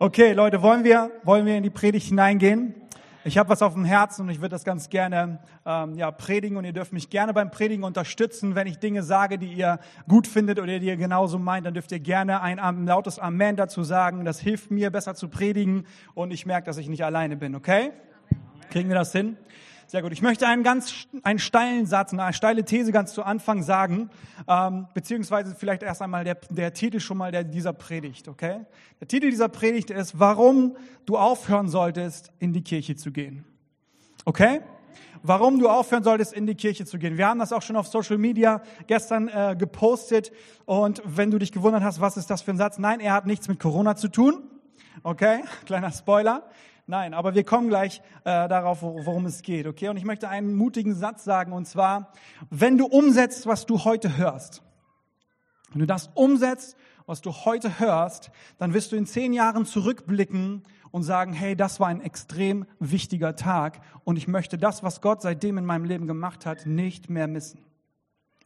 Okay, Leute, wollen wir, wollen wir in die Predigt hineingehen? Ich habe was auf dem Herzen und ich würde das ganz gerne ähm, ja, predigen und ihr dürft mich gerne beim Predigen unterstützen. Wenn ich Dinge sage, die ihr gut findet oder die ihr genauso meint, dann dürft ihr gerne ein, ein lautes Amen dazu sagen. Das hilft mir besser zu predigen und ich merke, dass ich nicht alleine bin, okay? Kriegen wir das hin? Sehr gut. Ich möchte einen ganz einen steilen Satz, eine steile These ganz zu Anfang sagen, ähm, beziehungsweise vielleicht erst einmal der, der Titel schon mal der, dieser Predigt, okay? Der Titel dieser Predigt ist, warum du aufhören solltest, in die Kirche zu gehen. Okay? Warum du aufhören solltest, in die Kirche zu gehen. Wir haben das auch schon auf Social Media gestern äh, gepostet und wenn du dich gewundert hast, was ist das für ein Satz? Nein, er hat nichts mit Corona zu tun. Okay? Kleiner Spoiler. Nein, aber wir kommen gleich äh, darauf, worum es geht, okay? Und ich möchte einen mutigen Satz sagen, und zwar, wenn du umsetzt, was du heute hörst, wenn du das umsetzt, was du heute hörst, dann wirst du in zehn Jahren zurückblicken und sagen, hey, das war ein extrem wichtiger Tag und ich möchte das, was Gott seitdem in meinem Leben gemacht hat, nicht mehr missen.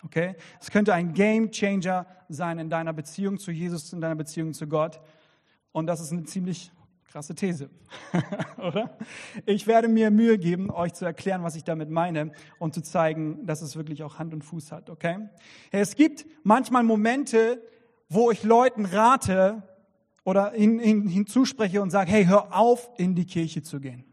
Okay? Es könnte ein Game Changer sein in deiner Beziehung zu Jesus, in deiner Beziehung zu Gott. Und das ist eine ziemlich Krasse These, oder? Ich werde mir Mühe geben, euch zu erklären, was ich damit meine und zu zeigen, dass es wirklich auch Hand und Fuß hat, okay? Es gibt manchmal Momente, wo ich Leuten rate oder hin, hin, hinzuspreche und sage, hey, hör auf, in die Kirche zu gehen.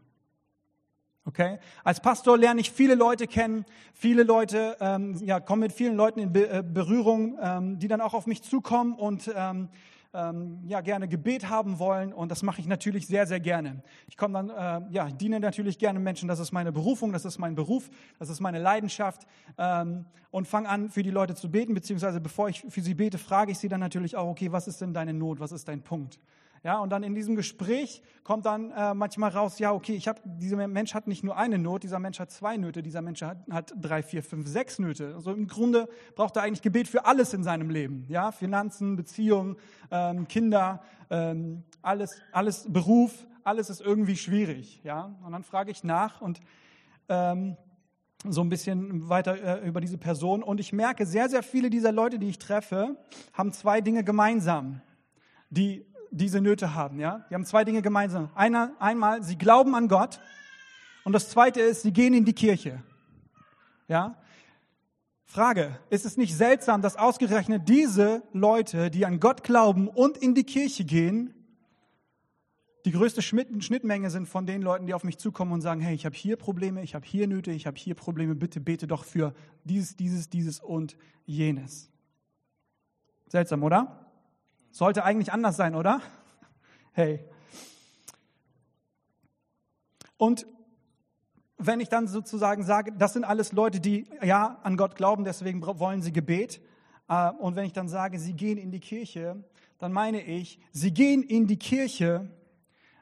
Okay? Als Pastor lerne ich viele Leute kennen, viele Leute, ähm, ja, kommen mit vielen Leuten in Be äh, Berührung, ähm, die dann auch auf mich zukommen und ähm, ähm, ja, gerne Gebet haben wollen und das mache ich natürlich sehr, sehr gerne. Ich komme dann, äh, ja, diene natürlich gerne Menschen, das ist meine Berufung, das ist mein Beruf, das ist meine Leidenschaft ähm, und fange an, für die Leute zu beten, beziehungsweise bevor ich für sie bete, frage ich sie dann natürlich auch, okay, was ist denn deine Not, was ist dein Punkt? Ja, und dann in diesem Gespräch kommt dann äh, manchmal raus, ja, okay, ich habe, dieser Mensch hat nicht nur eine Not, dieser Mensch hat zwei Nöte, dieser Mensch hat, hat drei, vier, fünf, sechs Nöte. Also im Grunde braucht er eigentlich Gebet für alles in seinem Leben. Ja, Finanzen, Beziehungen, ähm, Kinder, ähm, alles, alles Beruf, alles ist irgendwie schwierig. Ja, und dann frage ich nach und ähm, so ein bisschen weiter äh, über diese Person. Und ich merke, sehr, sehr viele dieser Leute, die ich treffe, haben zwei Dinge gemeinsam, die diese Nöte haben. Ja? Die haben zwei Dinge gemeinsam. Einer, einmal, sie glauben an Gott und das zweite ist, sie gehen in die Kirche. Ja? Frage, ist es nicht seltsam, dass ausgerechnet diese Leute, die an Gott glauben und in die Kirche gehen, die größte Schnittmenge sind von den Leuten, die auf mich zukommen und sagen, hey, ich habe hier Probleme, ich habe hier Nöte, ich habe hier Probleme, bitte bete doch für dieses, dieses, dieses und jenes. Seltsam, oder? Sollte eigentlich anders sein, oder? Hey. Und wenn ich dann sozusagen sage, das sind alles Leute, die ja an Gott glauben, deswegen wollen sie Gebet. Äh, und wenn ich dann sage, sie gehen in die Kirche, dann meine ich, sie gehen in die Kirche,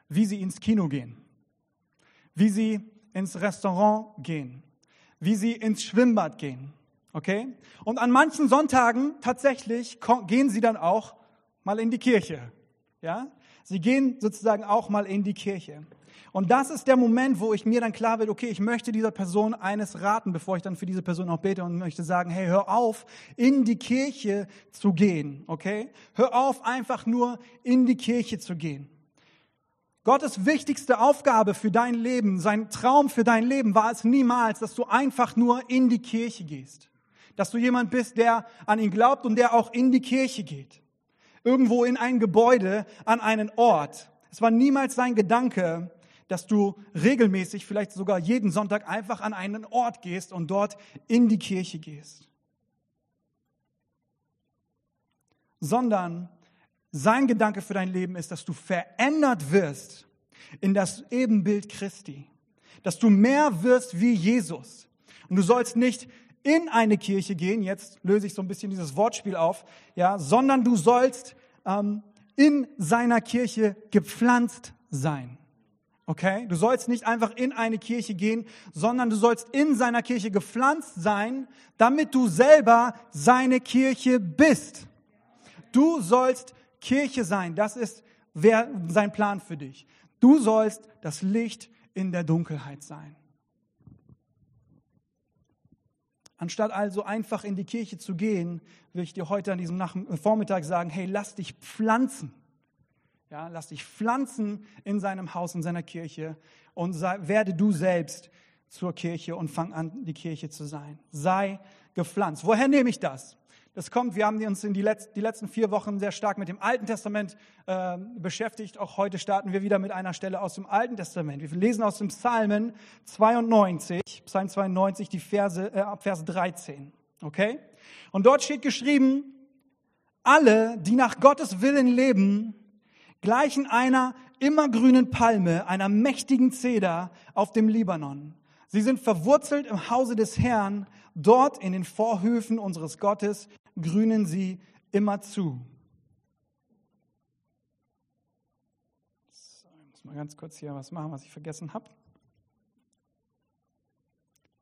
wie sie ins Kino gehen, wie sie ins Restaurant gehen, wie sie ins Schwimmbad gehen. Okay? Und an manchen Sonntagen tatsächlich gehen sie dann auch mal in die Kirche. Ja? Sie gehen sozusagen auch mal in die Kirche. Und das ist der Moment, wo ich mir dann klar wird, okay, ich möchte dieser Person eines raten, bevor ich dann für diese Person auch bete und möchte sagen, hey, hör auf, in die Kirche zu gehen, okay? Hör auf, einfach nur in die Kirche zu gehen. Gottes wichtigste Aufgabe für dein Leben, sein Traum für dein Leben war es niemals, dass du einfach nur in die Kirche gehst. Dass du jemand bist, der an ihn glaubt und der auch in die Kirche geht irgendwo in ein Gebäude, an einen Ort. Es war niemals sein Gedanke, dass du regelmäßig, vielleicht sogar jeden Sonntag einfach an einen Ort gehst und dort in die Kirche gehst. Sondern sein Gedanke für dein Leben ist, dass du verändert wirst in das Ebenbild Christi. Dass du mehr wirst wie Jesus. Und du sollst nicht in eine Kirche gehen, jetzt löse ich so ein bisschen dieses Wortspiel auf, ja, sondern du sollst ähm, in seiner Kirche gepflanzt sein. Okay? Du sollst nicht einfach in eine Kirche gehen, sondern du sollst in seiner Kirche gepflanzt sein, damit du selber seine Kirche bist. Du sollst Kirche sein. Das ist wer, sein Plan für dich. Du sollst das Licht in der Dunkelheit sein. Anstatt also einfach in die Kirche zu gehen, will ich dir heute an diesem Nach Vormittag sagen, hey, lass dich pflanzen Ja, lass dich pflanzen in seinem Haus, in seiner Kirche und sei, werde du selbst zur Kirche und fang an, die Kirche zu sein. Sei gepflanzt. Woher nehme ich das? Das kommt, wir haben uns in die, Letz-, die letzten vier Wochen sehr stark mit dem Alten Testament äh, beschäftigt. Auch heute starten wir wieder mit einer Stelle aus dem Alten Testament. Wir lesen aus dem Psalmen 92, Psalm 92, die Verse, äh, ab Vers 13. Okay? Und dort steht geschrieben, alle, die nach Gottes Willen leben, gleichen einer immergrünen Palme, einer mächtigen Zeder auf dem Libanon. Sie sind verwurzelt im Hause des Herrn, dort in den Vorhöfen unseres Gottes grünen sie immer zu. So, ich muss mal ganz kurz hier was machen, was ich vergessen habe.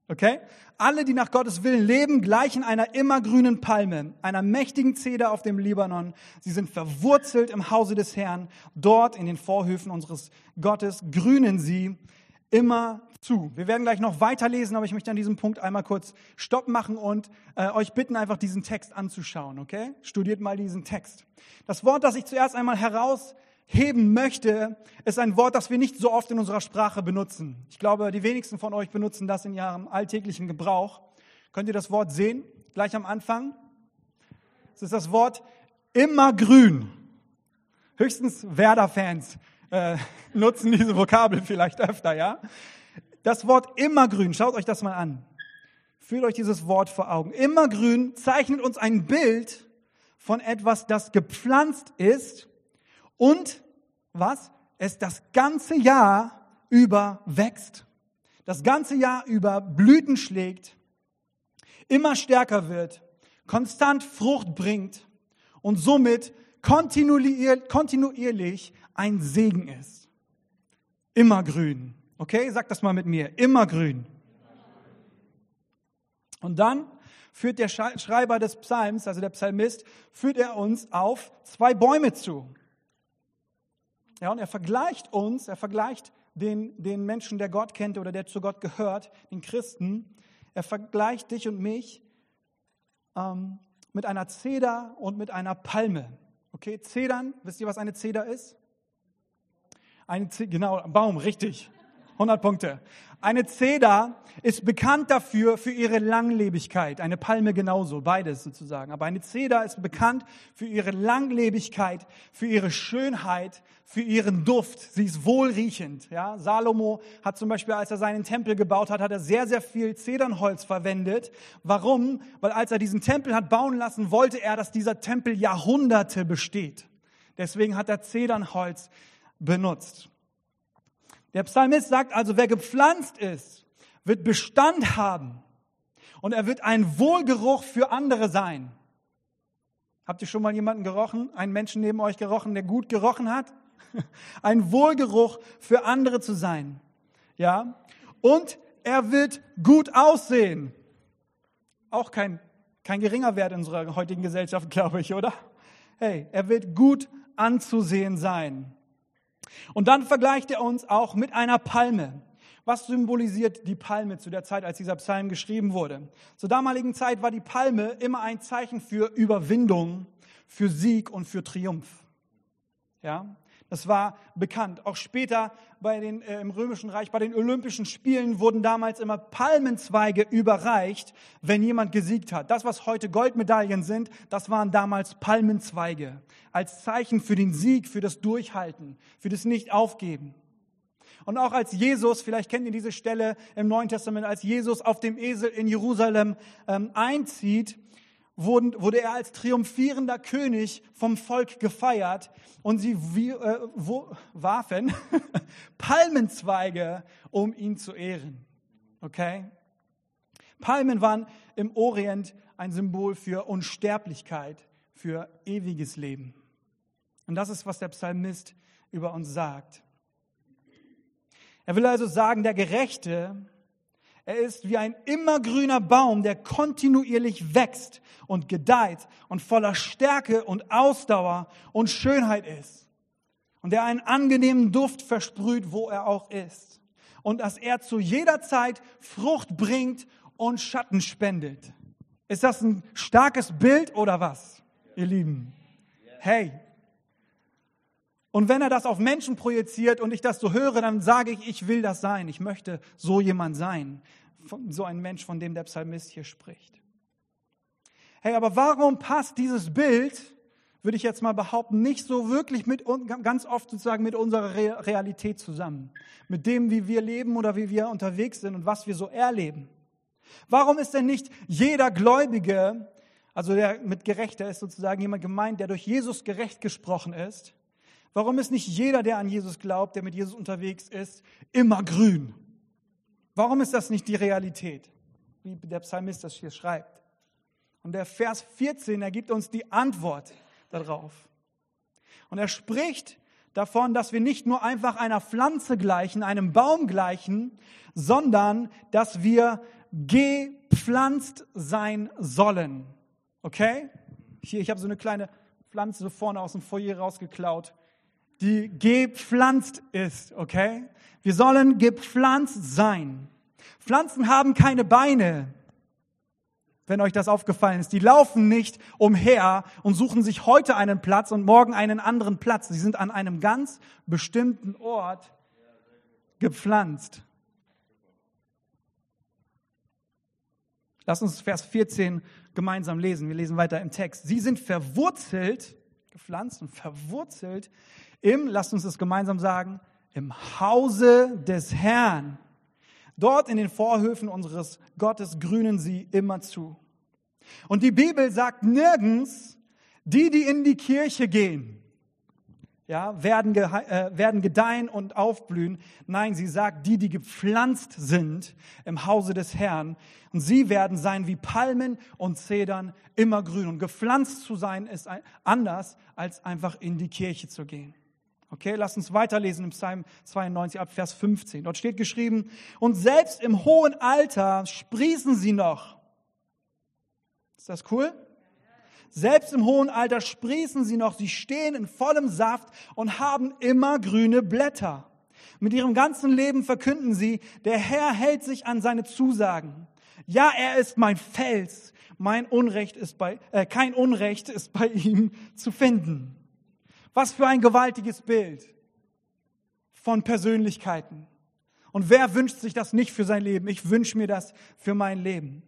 Okay? Alle, die nach Gottes Willen leben, gleichen einer immergrünen Palme, einer mächtigen Zeder auf dem Libanon. Sie sind verwurzelt im Hause des Herrn. Dort in den Vorhöfen unseres Gottes grünen sie immer zu. Wir werden gleich noch weiterlesen, aber ich möchte an diesem Punkt einmal kurz Stopp machen und äh, euch bitten, einfach diesen Text anzuschauen, okay? Studiert mal diesen Text. Das Wort, das ich zuerst einmal herausheben möchte, ist ein Wort, das wir nicht so oft in unserer Sprache benutzen. Ich glaube, die wenigsten von euch benutzen das in ihrem alltäglichen Gebrauch. Könnt ihr das Wort sehen? Gleich am Anfang. Es ist das Wort immergrün. Höchstens Werder-Fans äh, nutzen diese Vokabel vielleicht öfter, ja? Das Wort immergrün, schaut euch das mal an. Führt euch dieses Wort vor Augen. Immergrün zeichnet uns ein Bild von etwas, das gepflanzt ist und was? Es das ganze Jahr über wächst. Das ganze Jahr über Blüten schlägt, immer stärker wird, konstant Frucht bringt und somit kontinuierlich ein Segen ist. Immergrün. Okay, sag das mal mit mir. Immergrün. Und dann führt der Schreiber des Psalms, also der Psalmist, führt er uns auf zwei Bäume zu. Ja, und er vergleicht uns, er vergleicht den, den Menschen, der Gott kennt oder der zu Gott gehört, den Christen, er vergleicht dich und mich ähm, mit einer Zeder und mit einer Palme. Okay, Zedern, wisst ihr, was eine Zeder ist? Eine Z genau, Baum, richtig. 100 Punkte. Eine Zeder ist bekannt dafür, für ihre Langlebigkeit. Eine Palme genauso, beides sozusagen. Aber eine Zeder ist bekannt für ihre Langlebigkeit, für ihre Schönheit, für ihren Duft. Sie ist wohlriechend. Ja? Salomo hat zum Beispiel, als er seinen Tempel gebaut hat, hat er sehr, sehr viel Zedernholz verwendet. Warum? Weil als er diesen Tempel hat bauen lassen, wollte er, dass dieser Tempel Jahrhunderte besteht. Deswegen hat er Zedernholz benutzt. Der Psalmist sagt also, wer gepflanzt ist, wird Bestand haben und er wird ein Wohlgeruch für andere sein. Habt ihr schon mal jemanden gerochen, einen Menschen neben euch gerochen, der gut gerochen hat? Ein Wohlgeruch für andere zu sein. Ja? Und er wird gut aussehen. Auch kein, kein geringer Wert in unserer heutigen Gesellschaft, glaube ich, oder? Hey, er wird gut anzusehen sein. Und dann vergleicht er uns auch mit einer Palme. Was symbolisiert die Palme zu der Zeit, als dieser Psalm geschrieben wurde? Zur damaligen Zeit war die Palme immer ein Zeichen für Überwindung, für Sieg und für Triumph. Ja? Das war bekannt. Auch später bei den, äh, im Römischen Reich, bei den Olympischen Spielen wurden damals immer Palmenzweige überreicht, wenn jemand gesiegt hat. Das, was heute Goldmedaillen sind, das waren damals Palmenzweige. Als Zeichen für den Sieg, für das Durchhalten, für das Nicht-Aufgeben. Und auch als Jesus, vielleicht kennt ihr diese Stelle im Neuen Testament, als Jesus auf dem Esel in Jerusalem ähm, einzieht, wurde er als triumphierender König vom Volk gefeiert und sie äh, warfen Palmenzweige, um ihn zu ehren. Okay? Palmen waren im Orient ein Symbol für Unsterblichkeit, für ewiges Leben. Und das ist, was der Psalmist über uns sagt. Er will also sagen, der Gerechte er ist wie ein immergrüner Baum, der kontinuierlich wächst und gedeiht und voller Stärke und Ausdauer und Schönheit ist. Und der einen angenehmen Duft versprüht, wo er auch ist. Und dass er zu jeder Zeit Frucht bringt und Schatten spendet. Ist das ein starkes Bild oder was, ihr Lieben? Hey, Und wenn er das auf Menschen projiziert und ich das so höre, dann sage ich, ich will das sein. Ich möchte so jemand sein. So ein Mensch, von dem der Psalmist hier spricht. Hey, aber warum passt dieses Bild, würde ich jetzt mal behaupten, nicht so wirklich mit, ganz oft sozusagen mit unserer Realität zusammen? Mit dem, wie wir leben oder wie wir unterwegs sind und was wir so erleben? Warum ist denn nicht jeder Gläubige, also der mit Gerechter ist sozusagen jemand gemeint, der durch Jesus gerecht gesprochen ist, Warum ist nicht jeder, der an Jesus glaubt, der mit Jesus unterwegs ist, immer grün? Warum ist das nicht die Realität, wie der Psalmist das hier schreibt? Und der Vers 14 ergibt uns die Antwort darauf. Und er spricht davon, dass wir nicht nur einfach einer Pflanze gleichen, einem Baum gleichen, sondern dass wir gepflanzt sein sollen. Okay? Hier, ich habe so eine kleine Pflanze so vorne aus dem Foyer rausgeklaut die gepflanzt ist, okay? Wir sollen gepflanzt sein. Pflanzen haben keine Beine, wenn euch das aufgefallen ist. Die laufen nicht umher und suchen sich heute einen Platz und morgen einen anderen Platz. Sie sind an einem ganz bestimmten Ort gepflanzt. Lass uns Vers 14 gemeinsam lesen. Wir lesen weiter im Text. Sie sind verwurzelt, gepflanzt und verwurzelt im, lasst uns das gemeinsam sagen, im Hause des Herrn. Dort in den Vorhöfen unseres Gottes grünen sie immer zu. Und die Bibel sagt nirgends, die, die in die Kirche gehen, ja, werden, äh, werden gedeihen und aufblühen. Nein, sie sagt, die, die gepflanzt sind im Hause des Herrn, und sie werden sein wie Palmen und Zedern immer grün. Und gepflanzt zu sein ist anders, als einfach in die Kirche zu gehen. Okay, lass uns weiterlesen im Psalm 92 ab Vers 15. Dort steht geschrieben, und selbst im hohen Alter sprießen sie noch. Ist das cool? Selbst im hohen Alter sprießen sie noch, sie stehen in vollem Saft und haben immer grüne Blätter. Mit ihrem ganzen Leben verkünden sie, der Herr hält sich an seine Zusagen. Ja, er ist mein Fels, mein Unrecht ist bei, äh, kein Unrecht ist bei ihm zu finden. Was für ein gewaltiges Bild von Persönlichkeiten. Und wer wünscht sich das nicht für sein Leben? Ich wünsche mir das für mein Leben.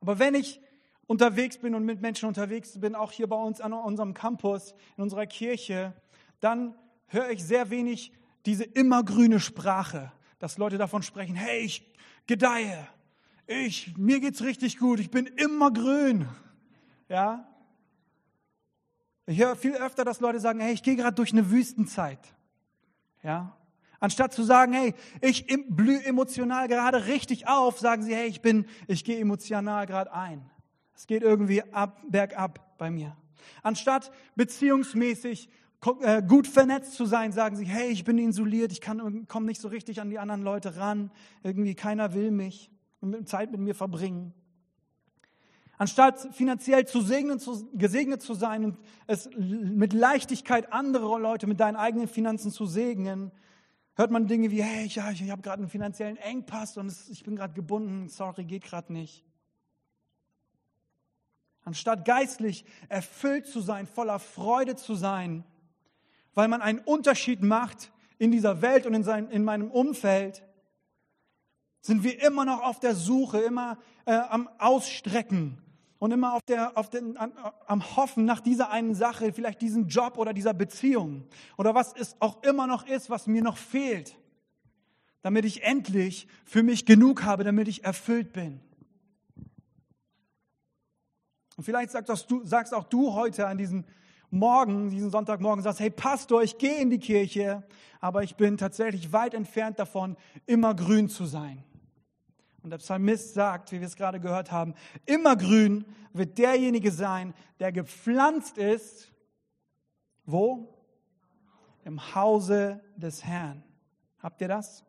Aber wenn ich unterwegs bin und mit Menschen unterwegs bin, auch hier bei uns an unserem Campus, in unserer Kirche, dann höre ich sehr wenig diese immergrüne Sprache, dass Leute davon sprechen, hey, ich gedeihe, ich, mir geht's richtig gut, ich bin immer grün. Ja? Ich höre viel öfter, dass Leute sagen, hey, ich gehe gerade durch eine Wüstenzeit. Ja? Anstatt zu sagen, hey, ich blühe emotional gerade richtig auf, sagen sie, hey, ich bin, ich gehe emotional gerade ein. Es geht irgendwie ab, bergab bei mir. Anstatt beziehungsmäßig äh, gut vernetzt zu sein, sagen sie, hey, ich bin isoliert, ich komme nicht so richtig an die anderen Leute ran, irgendwie keiner will mich und Zeit mit mir verbringen. Anstatt finanziell zu segnen, zu, gesegnet zu sein und es mit Leichtigkeit andere Leute mit deinen eigenen Finanzen zu segnen, hört man Dinge wie, hey, ich, ich habe gerade einen finanziellen Engpass und es, ich bin gerade gebunden, sorry, geht gerade nicht. Anstatt geistlich erfüllt zu sein, voller Freude zu sein, weil man einen Unterschied macht in dieser Welt und in, sein, in meinem Umfeld, sind wir immer noch auf der Suche, immer äh, am Ausstrecken und immer auf der, auf den, an, am Hoffen nach dieser einen Sache, vielleicht diesem Job oder dieser Beziehung oder was es auch immer noch ist, was mir noch fehlt, damit ich endlich für mich genug habe, damit ich erfüllt bin. Und vielleicht sagst du, sagst auch du heute an diesem Morgen, diesen Sonntagmorgen, sagst, hey Pastor, ich gehe in die Kirche, aber ich bin tatsächlich weit entfernt davon, immer grün zu sein. Und der Psalmist sagt, wie wir es gerade gehört haben, immer grün wird derjenige sein, der gepflanzt ist. Wo? Im Hause des Herrn. Habt ihr das?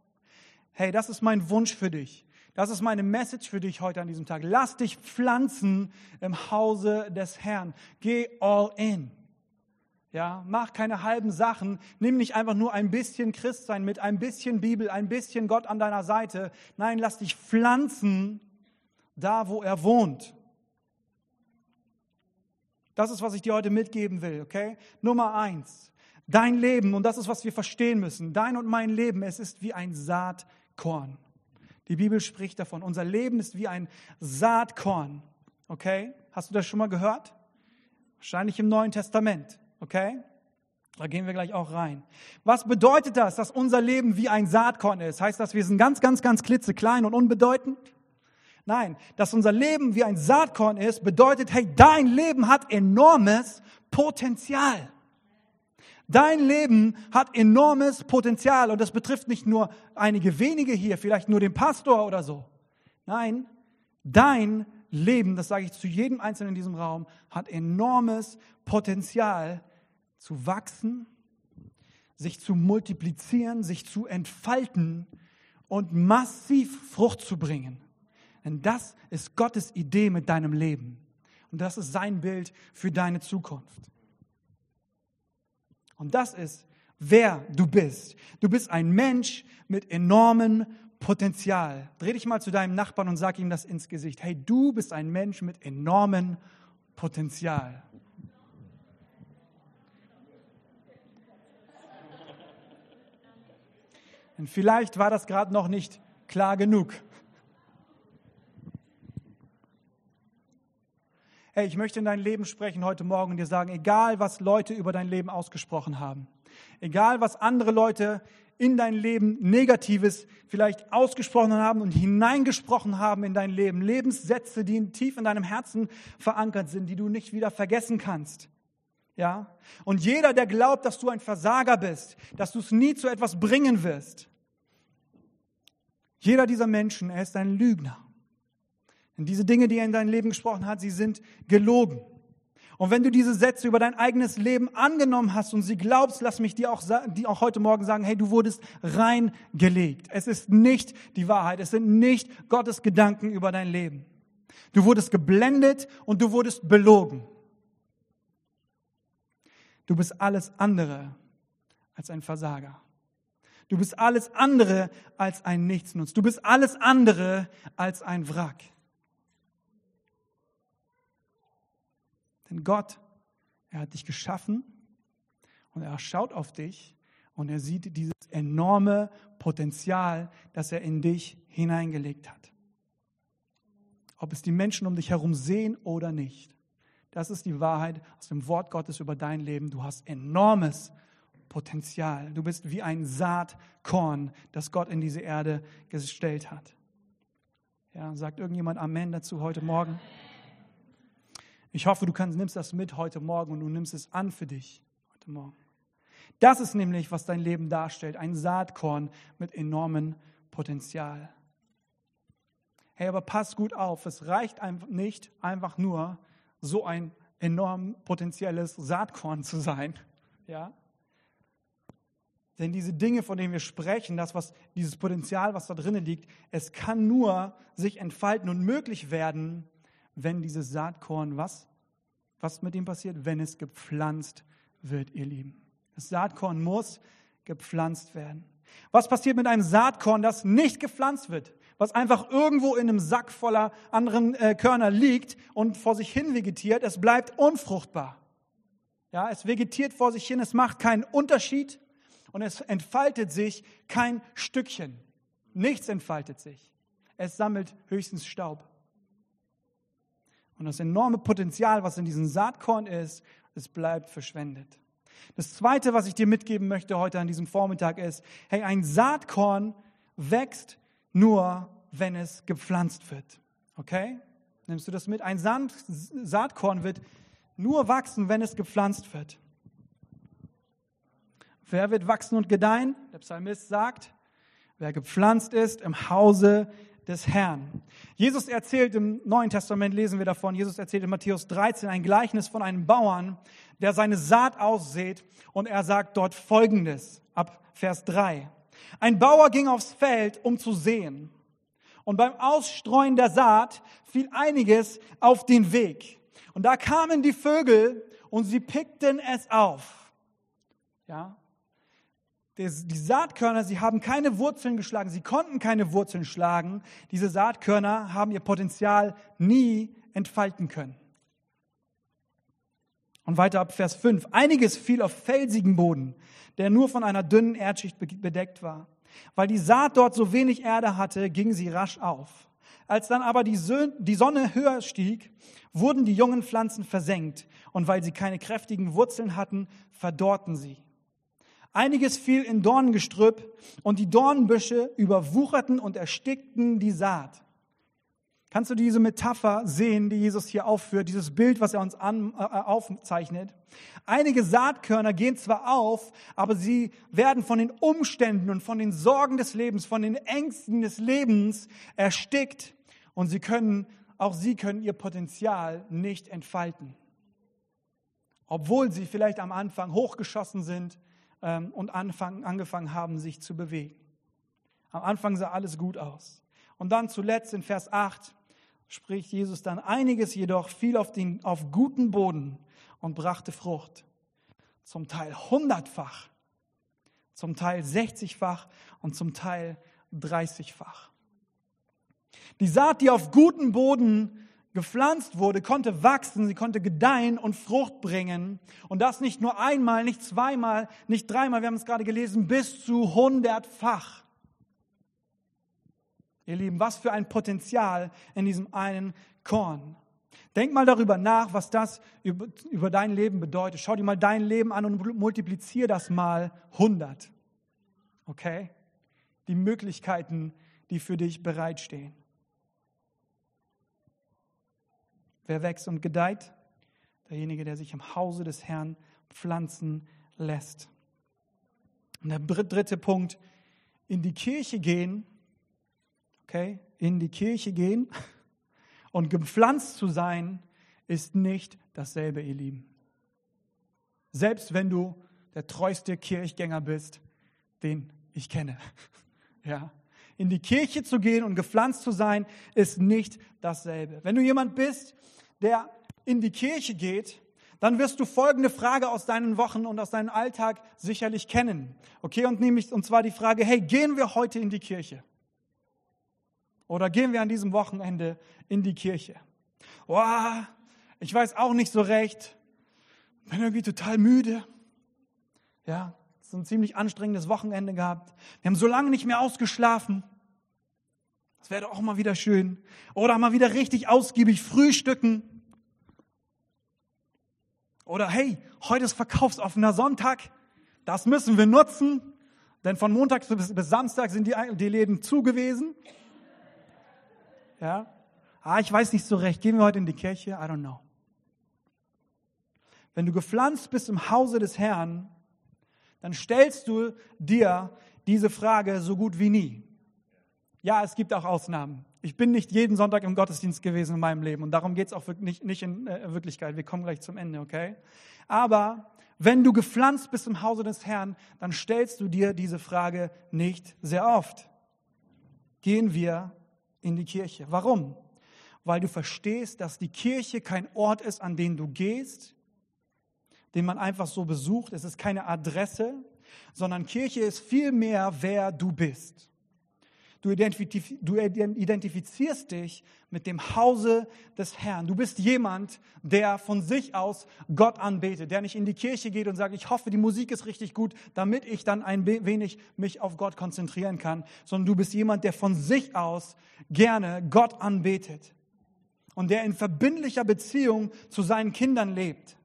Hey, das ist mein Wunsch für dich. Das ist meine Message für dich heute an diesem Tag. Lass dich pflanzen im Hause des Herrn. Geh all in. Ja, mach keine halben Sachen. Nimm nicht einfach nur ein bisschen Christsein mit, ein bisschen Bibel, ein bisschen Gott an deiner Seite. Nein, lass dich pflanzen da, wo er wohnt. Das ist, was ich dir heute mitgeben will, okay? Nummer eins. Dein Leben, und das ist, was wir verstehen müssen, dein und mein Leben, es ist wie ein Saatkorn. Die Bibel spricht davon, unser Leben ist wie ein Saatkorn. Okay? Hast du das schon mal gehört? Wahrscheinlich im Neuen Testament. Okay? Da gehen wir gleich auch rein. Was bedeutet das, dass unser Leben wie ein Saatkorn ist? Heißt das, wir sind ganz, ganz, ganz klitzeklein und unbedeutend? Nein, dass unser Leben wie ein Saatkorn ist, bedeutet, hey, dein Leben hat enormes Potenzial. Dein Leben hat enormes Potenzial und das betrifft nicht nur einige wenige hier, vielleicht nur den Pastor oder so. Nein, dein Leben, das sage ich zu jedem Einzelnen in diesem Raum, hat enormes Potenzial zu wachsen, sich zu multiplizieren, sich zu entfalten und massiv Frucht zu bringen. Denn das ist Gottes Idee mit deinem Leben. Und das ist sein Bild für deine Zukunft. Und das ist, wer du bist. Du bist ein Mensch mit enormem Potenzial. Dreh dich mal zu deinem Nachbarn und sag ihm das ins Gesicht. Hey, du bist ein Mensch mit enormem Potenzial. Und vielleicht war das gerade noch nicht klar genug. hey, ich möchte in dein Leben sprechen heute Morgen und dir sagen, egal was Leute über dein Leben ausgesprochen haben, egal was andere Leute in dein Leben Negatives vielleicht ausgesprochen haben und hineingesprochen haben in dein Leben, Lebenssätze, die tief in deinem Herzen verankert sind, die du nicht wieder vergessen kannst. Ja? Und jeder, der glaubt, dass du ein Versager bist, dass du es nie zu etwas bringen wirst, jeder dieser Menschen, er ist ein Lügner. Denn diese Dinge, die er in dein Leben gesprochen hat, sie sind gelogen. Und wenn du diese Sätze über dein eigenes Leben angenommen hast und sie glaubst, lass mich dir auch, die auch heute Morgen sagen, hey, du wurdest reingelegt. Es ist nicht die Wahrheit. Es sind nicht Gottes Gedanken über dein Leben. Du wurdest geblendet und du wurdest belogen. Du bist alles andere als ein Versager. Du bist alles andere als ein Nichtsnutz. Du bist alles andere als ein Wrack. Denn Gott, er hat dich geschaffen und er schaut auf dich und er sieht dieses enorme Potenzial, das er in dich hineingelegt hat. Ob es die Menschen um dich herum sehen oder nicht. Das ist die Wahrheit aus dem Wort Gottes über dein Leben. Du hast enormes Potenzial. Du bist wie ein Saatkorn, das Gott in diese Erde gestellt hat. Ja, sagt irgendjemand Amen dazu heute Morgen? Ich hoffe, du kannst, nimmst das mit heute Morgen und du nimmst es an für dich heute Morgen. Das ist nämlich, was dein Leben darstellt, ein Saatkorn mit enormem Potenzial. Hey, aber pass gut auf, es reicht nicht einfach nur so ein enorm potenzielles Saatkorn zu sein, ja? Denn diese Dinge, von denen wir sprechen, das, was, dieses Potenzial, was da drinnen liegt, es kann nur sich entfalten und möglich werden, wenn dieses Saatkorn was? Was mit ihm passiert? Wenn es gepflanzt wird, ihr Lieben. Das Saatkorn muss gepflanzt werden. Was passiert mit einem Saatkorn, das nicht gepflanzt wird? Was einfach irgendwo in einem Sack voller anderen äh, Körner liegt und vor sich hin vegetiert? Es bleibt unfruchtbar. Ja, es vegetiert vor sich hin, es macht keinen Unterschied und es entfaltet sich kein Stückchen. Nichts entfaltet sich. Es sammelt höchstens Staub. Und das enorme Potenzial, was in diesem Saatkorn ist, es bleibt verschwendet. Das Zweite, was ich dir mitgeben möchte heute an diesem Vormittag ist, hey, ein Saatkorn wächst nur, wenn es gepflanzt wird. Okay? Nimmst du das mit? Ein Saatkorn wird nur wachsen, wenn es gepflanzt wird. Wer wird wachsen und gedeihen? Der Psalmist sagt, wer gepflanzt ist im Hause des Herrn. Jesus erzählt im Neuen Testament, lesen wir davon, Jesus erzählt in Matthäus 13 ein Gleichnis von einem Bauern, der seine Saat aussät und er sagt dort Folgendes ab Vers 3. Ein Bauer ging aufs Feld, um zu sehen. Und beim Ausstreuen der Saat fiel einiges auf den Weg. Und da kamen die Vögel und sie pickten es auf. Ja, die Saatkörner, sie haben keine Wurzeln geschlagen, sie konnten keine Wurzeln schlagen. Diese Saatkörner haben ihr Potenzial nie entfalten können. Und weiter ab Vers 5. Einiges fiel auf felsigen Boden, der nur von einer dünnen Erdschicht bedeckt war. Weil die Saat dort so wenig Erde hatte, ging sie rasch auf. Als dann aber die Sonne höher stieg, wurden die jungen Pflanzen versenkt, und weil sie keine kräftigen Wurzeln hatten, verdorrten sie. Einiges fiel in Dornengestrüpp, und die Dornenbüsche überwucherten und erstickten die Saat. Kannst du diese Metapher sehen, die Jesus hier aufführt, dieses Bild, was er uns an, äh, aufzeichnet? Einige Saatkörner gehen zwar auf, aber sie werden von den Umständen und von den Sorgen des Lebens, von den Ängsten des Lebens erstickt und sie können, auch sie können ihr Potenzial nicht entfalten. Obwohl sie vielleicht am Anfang hochgeschossen sind ähm, und anfang, angefangen haben, sich zu bewegen. Am Anfang sah alles gut aus. Und dann zuletzt in Vers 8 spricht Jesus dann, einiges jedoch fiel auf, den, auf guten Boden und brachte Frucht. Zum Teil hundertfach, zum Teil sechzigfach und zum Teil dreißigfach. Die Saat, die auf guten Boden gepflanzt wurde, konnte wachsen, sie konnte gedeihen und Frucht bringen. Und das nicht nur einmal, nicht zweimal, nicht dreimal, wir haben es gerade gelesen, bis zu hundertfach. Ihr Lieben, was für ein Potenzial in diesem einen Korn. Denk mal darüber nach, was das über, über dein Leben bedeutet. Schau dir mal dein Leben an und multiplizier das mal 100. Okay? Die Möglichkeiten, die für dich bereitstehen. Wer wächst und gedeiht? Derjenige, der sich im Hause des Herrn pflanzen lässt. Und der dritte Punkt, in die Kirche gehen okay, in die Kirche gehen und gepflanzt zu sein, ist nicht dasselbe, ihr Lieben. Selbst wenn du der treueste Kirchgänger bist, den ich kenne. Ja. In die Kirche zu gehen und gepflanzt zu sein, ist nicht dasselbe. Wenn du jemand bist, der in die Kirche geht, dann wirst du folgende Frage aus deinen Wochen und aus deinem Alltag sicherlich kennen. Okay, und nämlich, und zwar die Frage, hey, gehen wir heute in die Kirche? Oder gehen wir an diesem Wochenende in die Kirche? Boah, ich weiß auch nicht so recht. Bin irgendwie total müde. Ja, so ein ziemlich anstrengendes Wochenende gehabt. Wir haben so lange nicht mehr ausgeschlafen. Das wäre doch auch mal wieder schön. Oder mal wieder richtig ausgiebig frühstücken. Oder hey, heute ist verkaufsoffener Sonntag. Das müssen wir nutzen. Denn von Montag bis, Samstag sind die, die Läden zu gewesen. Ja? Ah, ich weiß nicht so recht. Gehen wir heute in die Kirche? I don't know. Wenn du gepflanzt bist im Hause des Herrn, dann stellst du dir diese Frage so gut wie nie. Ja, es gibt auch Ausnahmen. Ich bin nicht jeden Sonntag im Gottesdienst gewesen in meinem Leben und darum geht es auch nicht, nicht in äh, Wirklichkeit. Wir kommen gleich zum Ende, okay? Aber wenn du gepflanzt bist im Hause des Herrn, dann stellst du dir diese Frage nicht sehr oft. Gehen wir in die Kirche. Warum? Weil du verstehst, dass die Kirche kein Ort ist, an den du gehst, den man einfach so besucht. Es ist keine Adresse, sondern Kirche ist vielmehr, wer du bist. Du, identif du identifizierst dich mit dem Hause des Herrn. Du bist jemand, der von sich aus Gott anbetet, der nicht in die Kirche geht und sagt, ich hoffe, die Musik ist richtig gut, damit ich dann ein wenig mich auf Gott konzentrieren kann, sondern du bist jemand, der von sich aus gerne Gott anbetet und der in verbindlicher Beziehung zu seinen Kindern lebt.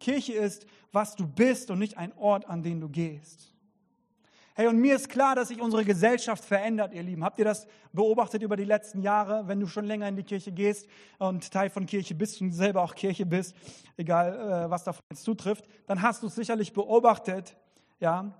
Kirche ist, was du bist und nicht ein Ort, an den du gehst. Hey, und mir ist klar, dass sich unsere Gesellschaft verändert, ihr Lieben. Habt ihr das beobachtet über die letzten Jahre, wenn du schon länger in die Kirche gehst und Teil von Kirche bist und selber auch Kirche bist, egal äh, was davon jetzt zutrifft, dann hast du es sicherlich beobachtet, ja,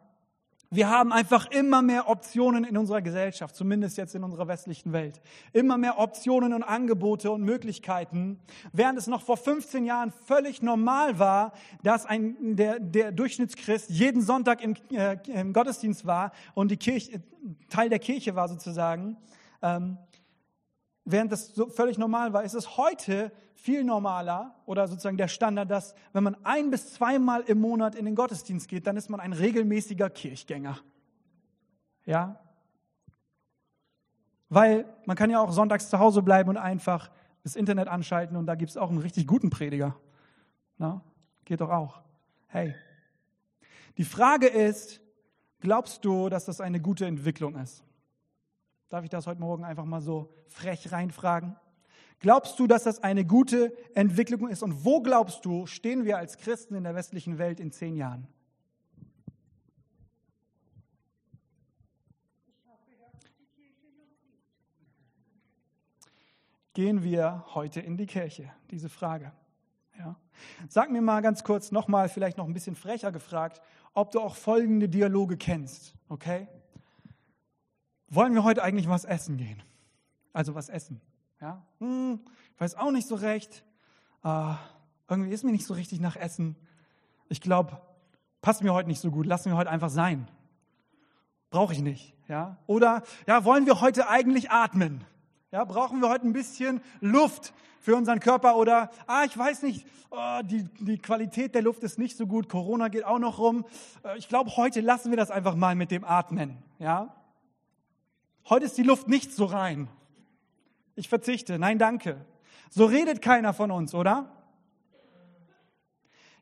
wir haben einfach immer mehr Optionen in unserer Gesellschaft, zumindest jetzt in unserer westlichen Welt. Immer mehr Optionen und Angebote und Möglichkeiten. Während es noch vor 15 Jahren völlig normal war, dass ein, der, der Durchschnittschrist jeden Sonntag im, äh, im Gottesdienst war und die Kirche, Teil der Kirche war sozusagen, ähm, während das so völlig normal war, ist es heute viel normaler oder sozusagen der Standard, dass wenn man ein bis zweimal im Monat in den Gottesdienst geht, dann ist man ein regelmäßiger Kirchgänger. Ja? Weil man kann ja auch sonntags zu Hause bleiben und einfach das Internet anschalten und da gibt es auch einen richtig guten Prediger. Ne? Geht doch auch. Hey. Die Frage ist, glaubst du, dass das eine gute Entwicklung ist? Darf ich das heute Morgen einfach mal so frech reinfragen? Glaubst du, dass das eine gute Entwicklung ist? Und wo glaubst du, stehen wir als Christen in der westlichen Welt in zehn Jahren? Gehen wir heute in die Kirche? Diese Frage. Ja. Sag mir mal ganz kurz nochmal, vielleicht noch ein bisschen frecher gefragt, ob du auch folgende Dialoge kennst. Okay? Wollen wir heute eigentlich was essen gehen? Also was essen? Ja? Hm, ich weiß auch nicht so recht. Uh, irgendwie ist mir nicht so richtig nach Essen. Ich glaube, passt mir heute nicht so gut. Lassen wir heute einfach sein. Brauche ich nicht. Ja? Oder ja, wollen wir heute eigentlich atmen? Ja, brauchen wir heute ein bisschen Luft für unseren Körper oder, ah, ich weiß nicht, oh, die, die Qualität der Luft ist nicht so gut, Corona geht auch noch rum. Äh, ich glaube, heute lassen wir das einfach mal mit dem Atmen. Ja? Heute ist die Luft nicht so rein. Ich verzichte. Nein, danke. So redet keiner von uns, oder?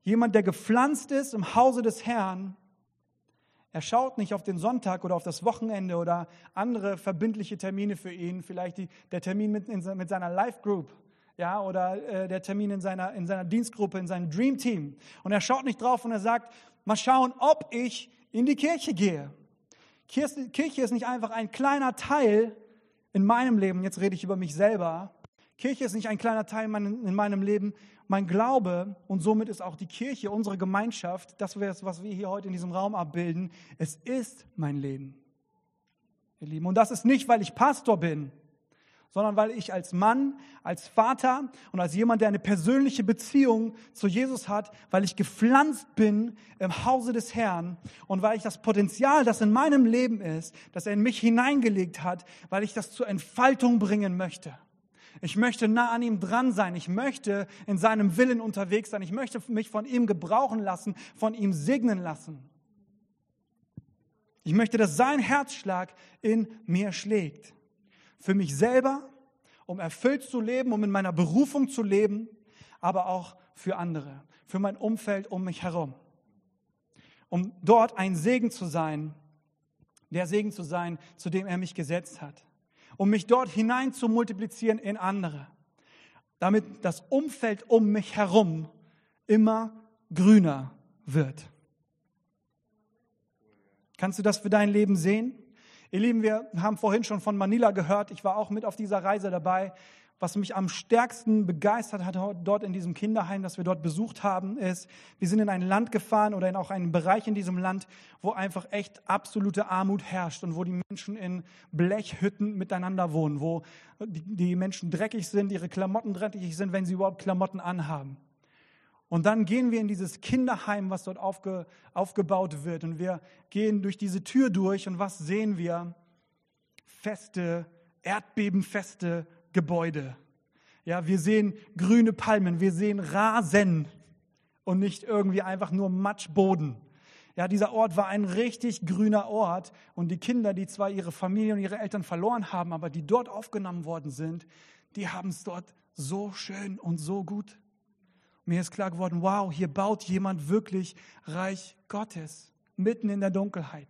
Jemand, der gepflanzt ist im Hause des Herrn, er schaut nicht auf den Sonntag oder auf das Wochenende oder andere verbindliche Termine für ihn, vielleicht die, der Termin mit, in, mit seiner Life Group ja, oder äh, der Termin in seiner, in seiner Dienstgruppe, in seinem Dream Team. Und er schaut nicht drauf und er sagt, mal schauen, ob ich in die Kirche gehe. Kirche ist nicht einfach ein kleiner Teil in meinem Leben, jetzt rede ich über mich selber. Kirche ist nicht ein kleiner Teil in meinem Leben, mein Glaube und somit ist auch die Kirche, unsere Gemeinschaft, das was wir hier heute in diesem Raum abbilden, es ist mein Leben, ihr Lieben. Und das ist nicht, weil ich Pastor bin, sondern weil ich als Mann, als Vater und als jemand, der eine persönliche Beziehung zu Jesus hat, weil ich gepflanzt bin im Hause des Herrn und weil ich das Potenzial, das in meinem Leben ist, das er in mich hineingelegt hat, weil ich das zur Entfaltung bringen möchte. Ich möchte nah an ihm dran sein. Ich möchte in seinem Willen unterwegs sein. Ich möchte mich von ihm gebrauchen lassen, von ihm segnen lassen. Ich möchte, dass sein Herzschlag in mir schlägt. Für mich selber, um erfüllt zu leben, um in meiner Berufung zu leben, aber auch für andere, für mein Umfeld um mich herum. Um dort ein Segen zu sein, der Segen zu sein, zu dem er mich gesetzt hat um mich dort hinein zu multiplizieren in andere, damit das Umfeld um mich herum immer grüner wird. Kannst du das für dein Leben sehen? Ihr Lieben, wir haben vorhin schon von Manila gehört. Ich war auch mit auf dieser Reise dabei. Was mich am stärksten begeistert hat dort in diesem Kinderheim, das wir dort besucht haben, ist, wir sind in ein Land gefahren oder in auch einen Bereich in diesem Land, wo einfach echt absolute Armut herrscht und wo die Menschen in Blechhütten miteinander wohnen, wo die Menschen dreckig sind, ihre Klamotten dreckig sind, wenn sie überhaupt Klamotten anhaben. Und dann gehen wir in dieses Kinderheim, was dort aufge, aufgebaut wird. Und wir gehen durch diese Tür durch. Und was sehen wir? Feste, erdbebenfeste Gebäude. Ja, wir sehen grüne Palmen, wir sehen Rasen und nicht irgendwie einfach nur Matschboden. Ja, dieser Ort war ein richtig grüner Ort und die Kinder, die zwar ihre Familie und ihre Eltern verloren haben, aber die dort aufgenommen worden sind, die haben es dort so schön und so gut. Mir ist klar geworden, wow, hier baut jemand wirklich Reich Gottes mitten in der Dunkelheit.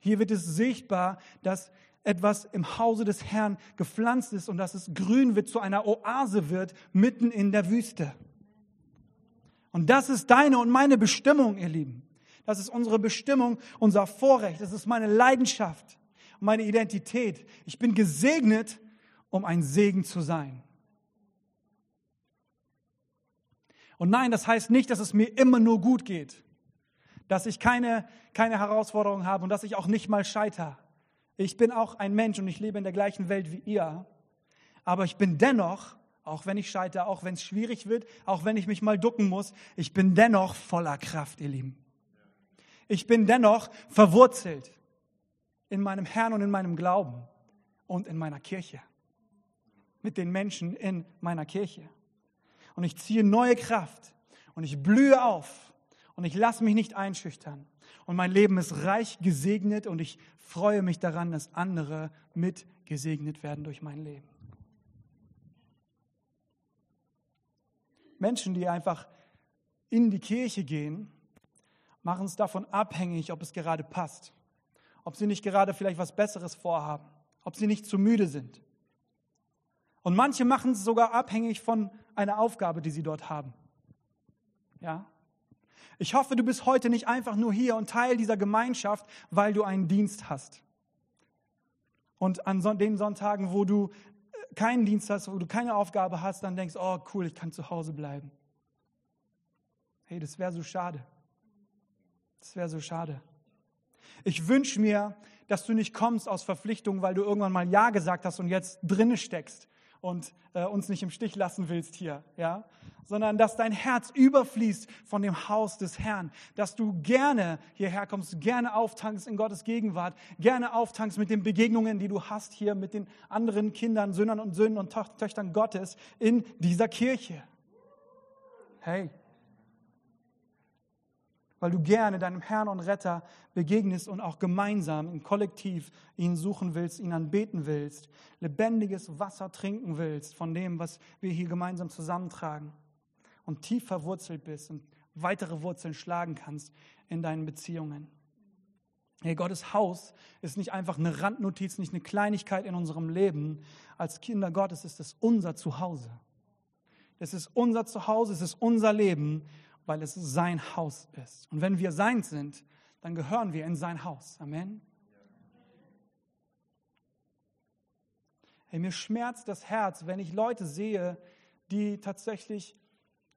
Hier wird es sichtbar, dass etwas im Hause des Herrn gepflanzt ist und dass es grün wird, zu einer Oase wird, mitten in der Wüste. Und das ist deine und meine Bestimmung, ihr Lieben. Das ist unsere Bestimmung, unser Vorrecht. Das ist meine Leidenschaft, meine Identität. Ich bin gesegnet, um ein Segen zu sein. Und nein, das heißt nicht, dass es mir immer nur gut geht, dass ich keine, keine Herausforderungen habe und dass ich auch nicht mal scheitere. Ich bin auch ein Mensch und ich lebe in der gleichen Welt wie ihr. Aber ich bin dennoch, auch wenn ich scheitere, auch wenn es schwierig wird, auch wenn ich mich mal ducken muss, ich bin dennoch voller Kraft, ihr Lieben. Ich bin dennoch verwurzelt in meinem Herrn und in meinem Glauben und in meiner Kirche. Mit den Menschen in meiner Kirche. Und ich ziehe neue Kraft und ich blühe auf und ich lasse mich nicht einschüchtern. Und mein Leben ist reich gesegnet und ich freue mich daran, dass andere mit gesegnet werden durch mein Leben. Menschen, die einfach in die Kirche gehen, machen es davon abhängig, ob es gerade passt, ob sie nicht gerade vielleicht was Besseres vorhaben, ob sie nicht zu müde sind. Und manche machen es sogar abhängig von einer Aufgabe, die sie dort haben. Ja? Ich hoffe, du bist heute nicht einfach nur hier und Teil dieser Gemeinschaft, weil du einen Dienst hast. Und an den Sonntagen, wo du äh, keinen Dienst hast, wo du keine Aufgabe hast, dann denkst, oh cool, ich kann zu Hause bleiben. Hey, das wäre so schade. Das wäre so schade. Ich wünsche mir, dass du nicht kommst aus Verpflichtung, weil du irgendwann mal Ja gesagt hast und jetzt drinne steckst und äh, uns nicht im Stich lassen willst hier, ja, sondern dass dein Herz überfließt von dem Haus des Herrn, dass du gerne hierher kommst, gerne auftankst in Gottes Gegenwart, gerne auftankst mit den Begegnungen, die du hast hier mit den anderen Kindern, Söhnern und Söhnen und Töchtern Gottes in dieser Kirche. Hey, weil du gerne deinem Herrn und Retter begegnest und auch gemeinsam im Kollektiv ihn suchen willst, ihn anbeten willst, lebendiges Wasser trinken willst von dem, was wir hier gemeinsam zusammentragen und tief verwurzelt bist und weitere Wurzeln schlagen kannst in deinen Beziehungen. Hey, Gottes Haus ist nicht einfach eine Randnotiz, nicht eine Kleinigkeit in unserem Leben. Als Kinder Gottes ist es unser Zuhause. Es ist unser Zuhause, es ist unser Leben weil es sein Haus ist. Und wenn wir sein sind, dann gehören wir in sein Haus. Amen. Hey, mir schmerzt das Herz, wenn ich Leute sehe, die tatsächlich,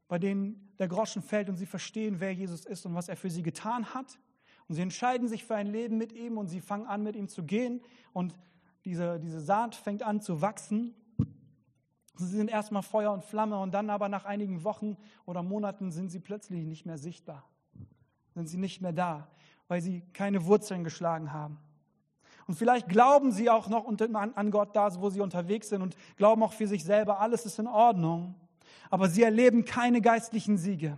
bei denen der Groschen fällt und sie verstehen, wer Jesus ist und was er für sie getan hat. Und sie entscheiden sich für ein Leben mit ihm und sie fangen an, mit ihm zu gehen. Und diese, diese Saat fängt an zu wachsen. Sie sind erstmal Feuer und Flamme und dann aber nach einigen Wochen oder Monaten sind sie plötzlich nicht mehr sichtbar. Sind sie nicht mehr da, weil sie keine Wurzeln geschlagen haben. Und vielleicht glauben sie auch noch an Gott da, wo sie unterwegs sind und glauben auch für sich selber, alles ist in Ordnung. Aber sie erleben keine geistlichen Siege.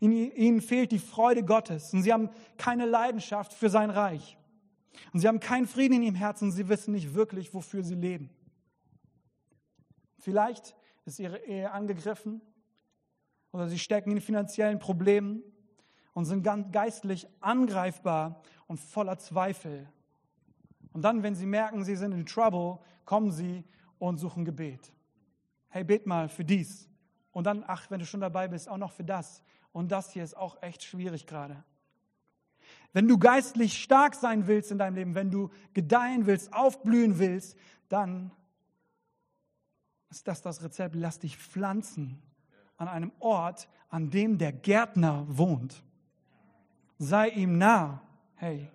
Ihnen fehlt die Freude Gottes und sie haben keine Leidenschaft für sein Reich. Und sie haben keinen Frieden in ihrem Herzen und sie wissen nicht wirklich, wofür sie leben. Vielleicht ist ihre Ehe angegriffen oder sie stecken in finanziellen Problemen und sind geistlich angreifbar und voller Zweifel. Und dann, wenn sie merken, sie sind in Trouble, kommen sie und suchen Gebet. Hey, bet mal für dies. Und dann, ach, wenn du schon dabei bist, auch noch für das. Und das hier ist auch echt schwierig gerade. Wenn du geistlich stark sein willst in deinem Leben, wenn du gedeihen willst, aufblühen willst, dann ist das das Rezept? Lass dich pflanzen an einem Ort, an dem der Gärtner wohnt. Sei ihm nah. Hey.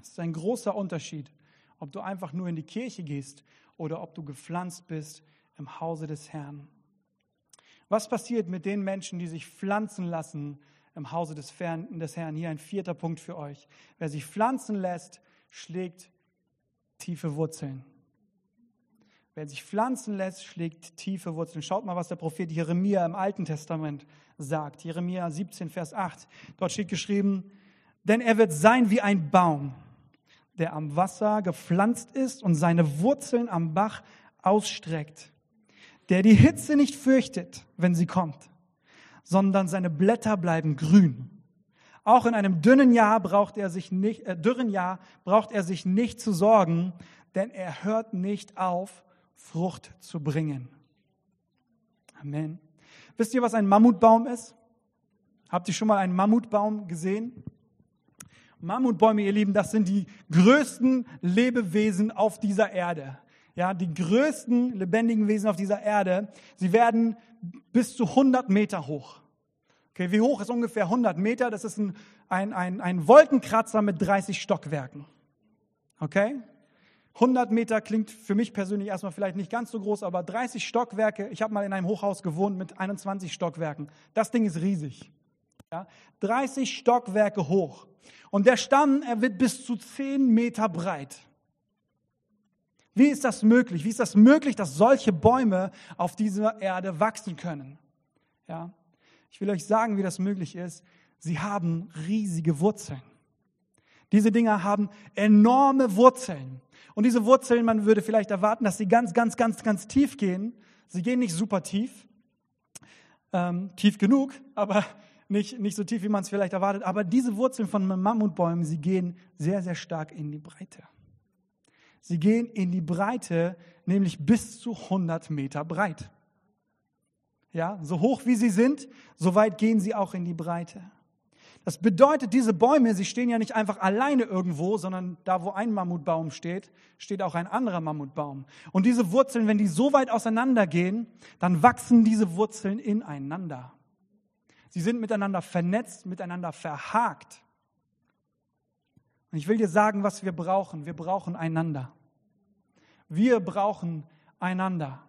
Es ist ein großer Unterschied, ob du einfach nur in die Kirche gehst oder ob du gepflanzt bist im Hause des Herrn. Was passiert mit den Menschen, die sich pflanzen lassen im Hause des, Fern, des Herrn. Hier ein vierter Punkt für euch. Wer sich pflanzen lässt, schlägt tiefe Wurzeln. Wer sich pflanzen lässt, schlägt tiefe Wurzeln. Schaut mal, was der Prophet Jeremia im Alten Testament sagt. Jeremia 17, Vers 8. Dort steht geschrieben, denn er wird sein wie ein Baum, der am Wasser gepflanzt ist und seine Wurzeln am Bach ausstreckt, der die Hitze nicht fürchtet, wenn sie kommt sondern seine Blätter bleiben grün. Auch in einem dünnen Jahr braucht er sich nicht, äh, dürren Jahr braucht er sich nicht zu sorgen, denn er hört nicht auf, Frucht zu bringen. Amen. Wisst ihr, was ein Mammutbaum ist? Habt ihr schon mal einen Mammutbaum gesehen? Mammutbäume, ihr Lieben, das sind die größten Lebewesen auf dieser Erde. Ja, die größten lebendigen Wesen auf dieser Erde. Sie werden bis zu 100 Meter hoch. Okay, wie hoch ist ungefähr 100 Meter? Das ist ein, ein, ein, ein Wolkenkratzer mit 30 Stockwerken. Okay? 100 Meter klingt für mich persönlich erstmal vielleicht nicht ganz so groß, aber 30 Stockwerke. Ich habe mal in einem Hochhaus gewohnt mit 21 Stockwerken. Das Ding ist riesig. Ja? 30 Stockwerke hoch. Und der Stamm, er wird bis zu 10 Meter breit. Wie ist das möglich? Wie ist das möglich, dass solche Bäume auf dieser Erde wachsen können? Ja, ich will euch sagen, wie das möglich ist. Sie haben riesige Wurzeln. Diese Dinger haben enorme Wurzeln. Und diese Wurzeln, man würde vielleicht erwarten, dass sie ganz, ganz, ganz, ganz tief gehen. Sie gehen nicht super tief, ähm, tief genug, aber nicht, nicht so tief, wie man es vielleicht erwartet. Aber diese Wurzeln von Mammutbäumen, sie gehen sehr, sehr stark in die Breite. Sie gehen in die Breite, nämlich bis zu 100 Meter breit. Ja, so hoch wie sie sind, so weit gehen sie auch in die Breite. Das bedeutet, diese Bäume, sie stehen ja nicht einfach alleine irgendwo, sondern da, wo ein Mammutbaum steht, steht auch ein anderer Mammutbaum. Und diese Wurzeln, wenn die so weit auseinandergehen, dann wachsen diese Wurzeln ineinander. Sie sind miteinander vernetzt, miteinander verhakt. Und ich will dir sagen, was wir brauchen. Wir brauchen einander. Wir brauchen einander.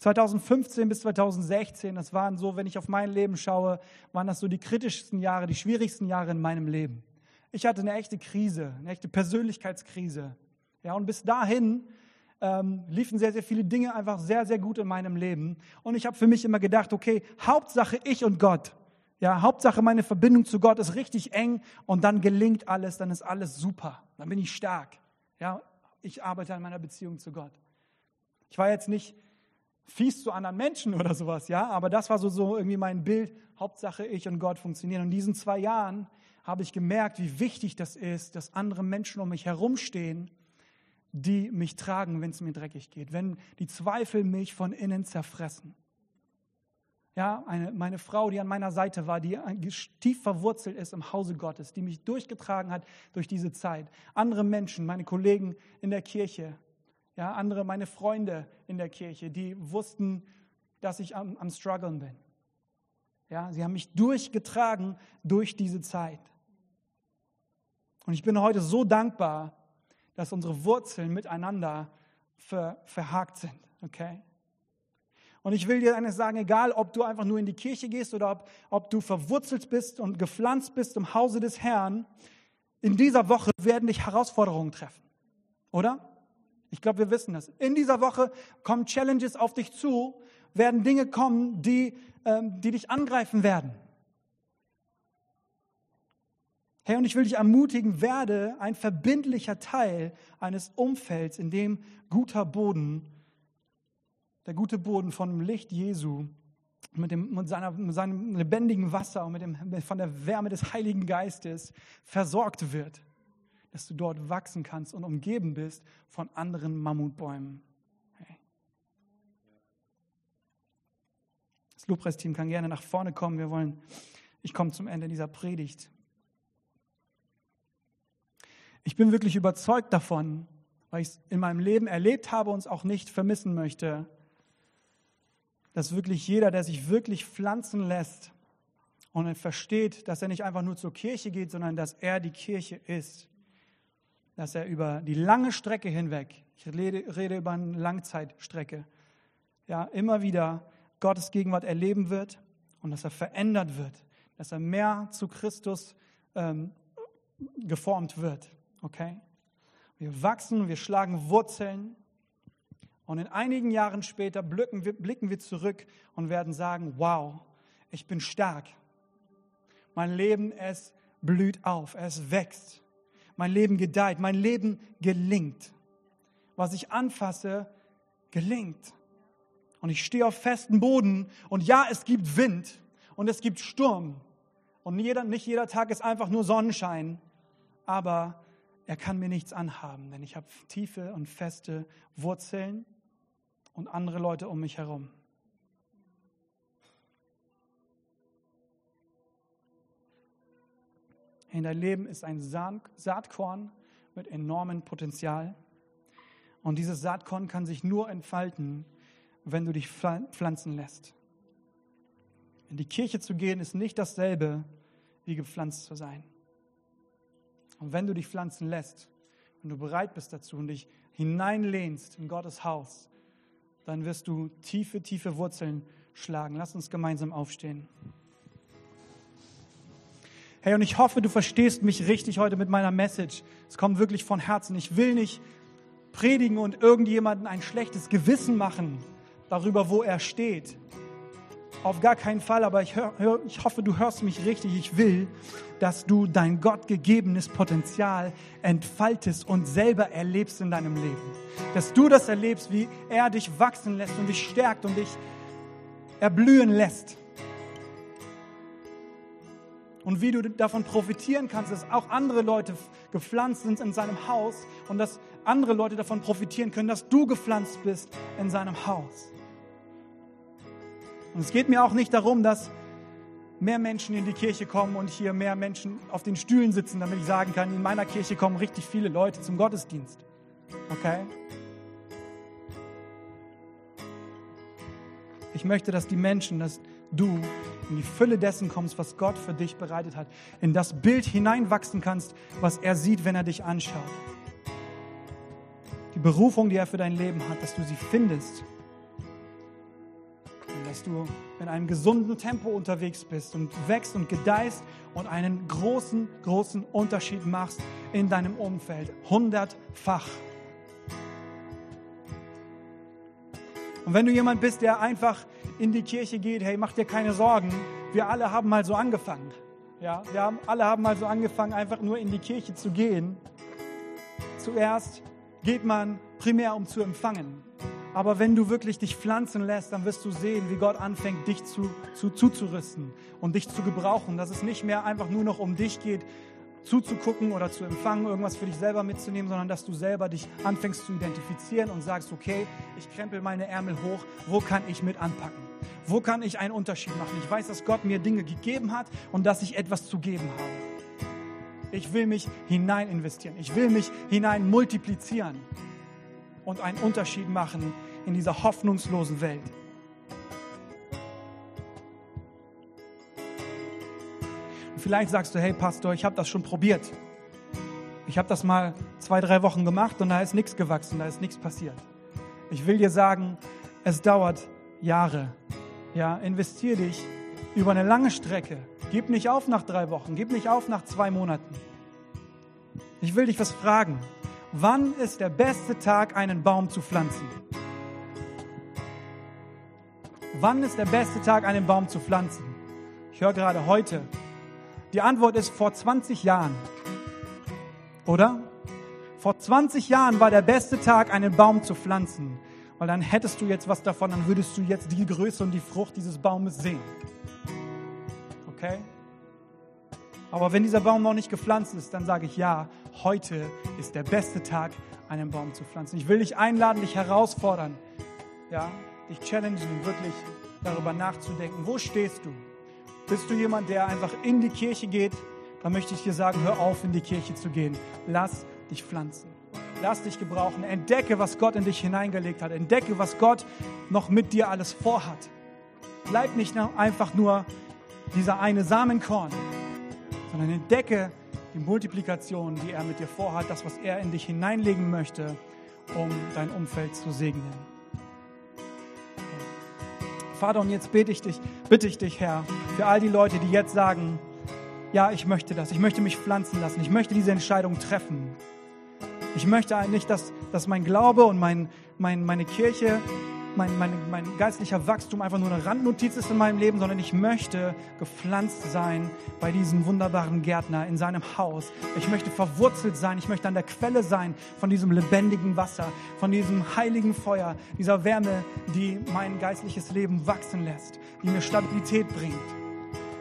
2015 bis 2016, das waren so, wenn ich auf mein Leben schaue, waren das so die kritischsten Jahre, die schwierigsten Jahre in meinem Leben. Ich hatte eine echte Krise, eine echte Persönlichkeitskrise. Ja, und bis dahin ähm, liefen sehr, sehr viele Dinge einfach sehr, sehr gut in meinem Leben. Und ich habe für mich immer gedacht, okay, Hauptsache ich und Gott. Ja, Hauptsache meine Verbindung zu Gott ist richtig eng und dann gelingt alles, dann ist alles super. Dann bin ich stark. Ja, ich arbeite an meiner Beziehung zu Gott. Ich war jetzt nicht fies zu anderen Menschen oder sowas, ja, aber das war so, so irgendwie mein Bild. Hauptsache ich und Gott funktionieren. Und in diesen zwei Jahren habe ich gemerkt, wie wichtig das ist, dass andere Menschen um mich herumstehen, die mich tragen, wenn es mir dreckig geht, wenn die Zweifel mich von innen zerfressen. Ja, eine, meine Frau, die an meiner Seite war, die tief verwurzelt ist im Hause Gottes, die mich durchgetragen hat durch diese Zeit. Andere Menschen, meine Kollegen in der Kirche, ja, andere, meine Freunde in der Kirche, die wussten, dass ich am, am Struggeln bin. Ja, sie haben mich durchgetragen durch diese Zeit. Und ich bin heute so dankbar, dass unsere Wurzeln miteinander ver, verhakt sind. Okay? Und ich will dir eines sagen, egal ob du einfach nur in die Kirche gehst oder ob, ob du verwurzelt bist und gepflanzt bist im Hause des Herrn, in dieser Woche werden dich Herausforderungen treffen. Oder? Ich glaube, wir wissen das. In dieser Woche kommen Challenges auf dich zu, werden Dinge kommen, die, ähm, die dich angreifen werden. Hey, und ich will dich ermutigen, werde ein verbindlicher Teil eines Umfelds, in dem guter Boden, der gute Boden von Licht Jesu mit, dem, mit, seiner, mit seinem lebendigen Wasser und mit dem, von der Wärme des Heiligen Geistes versorgt wird dass du dort wachsen kannst und umgeben bist von anderen Mammutbäumen. Hey. Das Lobpreisteam kann gerne nach vorne kommen. Wir wollen, ich komme zum Ende dieser Predigt. Ich bin wirklich überzeugt davon, weil ich es in meinem Leben erlebt habe und es auch nicht vermissen möchte, dass wirklich jeder, der sich wirklich pflanzen lässt und er versteht, dass er nicht einfach nur zur Kirche geht, sondern dass er die Kirche ist, dass er über die lange Strecke hinweg, ich rede, rede über eine Langzeitstrecke, ja, immer wieder Gottes Gegenwart erleben wird und dass er verändert wird, dass er mehr zu Christus ähm, geformt wird. Okay? Wir wachsen, wir schlagen Wurzeln und in einigen Jahren später blicken wir, blicken wir zurück und werden sagen, wow, ich bin stark. Mein Leben, es blüht auf, es wächst. Mein Leben gedeiht, mein Leben gelingt. Was ich anfasse, gelingt. Und ich stehe auf festem Boden und ja, es gibt Wind und es gibt Sturm. Und jeder, nicht jeder Tag ist einfach nur Sonnenschein, aber er kann mir nichts anhaben, denn ich habe tiefe und feste Wurzeln und andere Leute um mich herum. In dein Leben ist ein Saatkorn mit enormem Potenzial. Und dieses Saatkorn kann sich nur entfalten, wenn du dich pflanzen lässt. In die Kirche zu gehen ist nicht dasselbe, wie gepflanzt zu sein. Und wenn du dich pflanzen lässt und du bereit bist dazu und dich hineinlehnst in Gottes Haus, dann wirst du tiefe, tiefe Wurzeln schlagen. Lass uns gemeinsam aufstehen. Hey, und ich hoffe, du verstehst mich richtig heute mit meiner Message. Es kommt wirklich von Herzen. Ich will nicht predigen und irgendjemanden ein schlechtes Gewissen machen darüber, wo er steht. auf gar keinen Fall, aber ich, hör, ich hoffe, du hörst mich richtig. Ich will, dass du dein gottgegebenes Potenzial entfaltest und selber erlebst in deinem Leben. Dass du das erlebst, wie er dich wachsen lässt und dich stärkt und dich erblühen lässt. Und wie du davon profitieren kannst, dass auch andere Leute gepflanzt sind in seinem Haus und dass andere Leute davon profitieren können, dass du gepflanzt bist in seinem Haus. Und es geht mir auch nicht darum, dass mehr Menschen in die Kirche kommen und hier mehr Menschen auf den Stühlen sitzen, damit ich sagen kann, in meiner Kirche kommen richtig viele Leute zum Gottesdienst. Okay? Ich möchte, dass die Menschen, dass du in die Fülle dessen kommst, was Gott für dich bereitet hat, in das Bild hineinwachsen kannst, was er sieht, wenn er dich anschaut. Die Berufung, die er für dein Leben hat, dass du sie findest dass du in einem gesunden Tempo unterwegs bist und wächst und gedeihst und einen großen, großen Unterschied machst in deinem Umfeld. Hundertfach. Und wenn du jemand bist, der einfach in die Kirche geht, hey, mach dir keine Sorgen. Wir alle haben mal so angefangen. Ja, wir haben, alle haben mal so angefangen, einfach nur in die Kirche zu gehen. Zuerst geht man primär, um zu empfangen. Aber wenn du wirklich dich pflanzen lässt, dann wirst du sehen, wie Gott anfängt, dich zu, zu, zuzurüsten und dich zu gebrauchen. Dass es nicht mehr einfach nur noch um dich geht, zuzugucken oder zu empfangen, irgendwas für dich selber mitzunehmen, sondern dass du selber dich anfängst zu identifizieren und sagst, okay, ich krempel meine Ärmel hoch, wo kann ich mit anpacken? Wo kann ich einen Unterschied machen? Ich weiß, dass Gott mir Dinge gegeben hat und dass ich etwas zu geben habe. Ich will mich hinein investieren. Ich will mich hinein multiplizieren und einen Unterschied machen in dieser hoffnungslosen Welt. Vielleicht sagst du, hey Pastor, ich habe das schon probiert. Ich habe das mal zwei, drei Wochen gemacht und da ist nichts gewachsen, da ist nichts passiert. Ich will dir sagen, es dauert Jahre. Ja, investier dich über eine lange Strecke. Gib nicht auf nach drei Wochen, gib nicht auf nach zwei Monaten. Ich will dich was fragen. Wann ist der beste Tag, einen Baum zu pflanzen? Wann ist der beste Tag, einen Baum zu pflanzen? Ich höre gerade heute. Die Antwort ist vor 20 Jahren. Oder? Vor 20 Jahren war der beste Tag, einen Baum zu pflanzen. Weil dann hättest du jetzt was davon, dann würdest du jetzt die Größe und die Frucht dieses Baumes sehen. Okay? Aber wenn dieser Baum noch nicht gepflanzt ist, dann sage ich ja, heute ist der beste Tag, einen Baum zu pflanzen. Ich will dich einladen, dich herausfordern, ja, dich challengen, wirklich darüber nachzudenken. Wo stehst du? Bist du jemand, der einfach in die Kirche geht? Dann möchte ich dir sagen, hör auf, in die Kirche zu gehen. Lass dich pflanzen. Lass dich gebrauchen. Entdecke, was Gott in dich hineingelegt hat. Entdecke, was Gott noch mit dir alles vorhat. Bleib nicht einfach nur dieser eine Samenkorn, sondern entdecke die Multiplikation, die er mit dir vorhat, das, was er in dich hineinlegen möchte, um dein Umfeld zu segnen. Vater, und jetzt bete ich dich, bitte ich dich, Herr, für all die Leute, die jetzt sagen, ja, ich möchte das, ich möchte mich pflanzen lassen, ich möchte diese Entscheidung treffen. Ich möchte nicht, dass, dass mein Glaube und mein, mein, meine Kirche mein, mein, mein geistlicher Wachstum einfach nur eine Randnotiz ist in meinem Leben, sondern ich möchte gepflanzt sein bei diesem wunderbaren Gärtner in seinem Haus. Ich möchte verwurzelt sein. Ich möchte an der Quelle sein von diesem lebendigen Wasser, von diesem heiligen Feuer, dieser Wärme, die mein geistliches Leben wachsen lässt, die mir Stabilität bringt,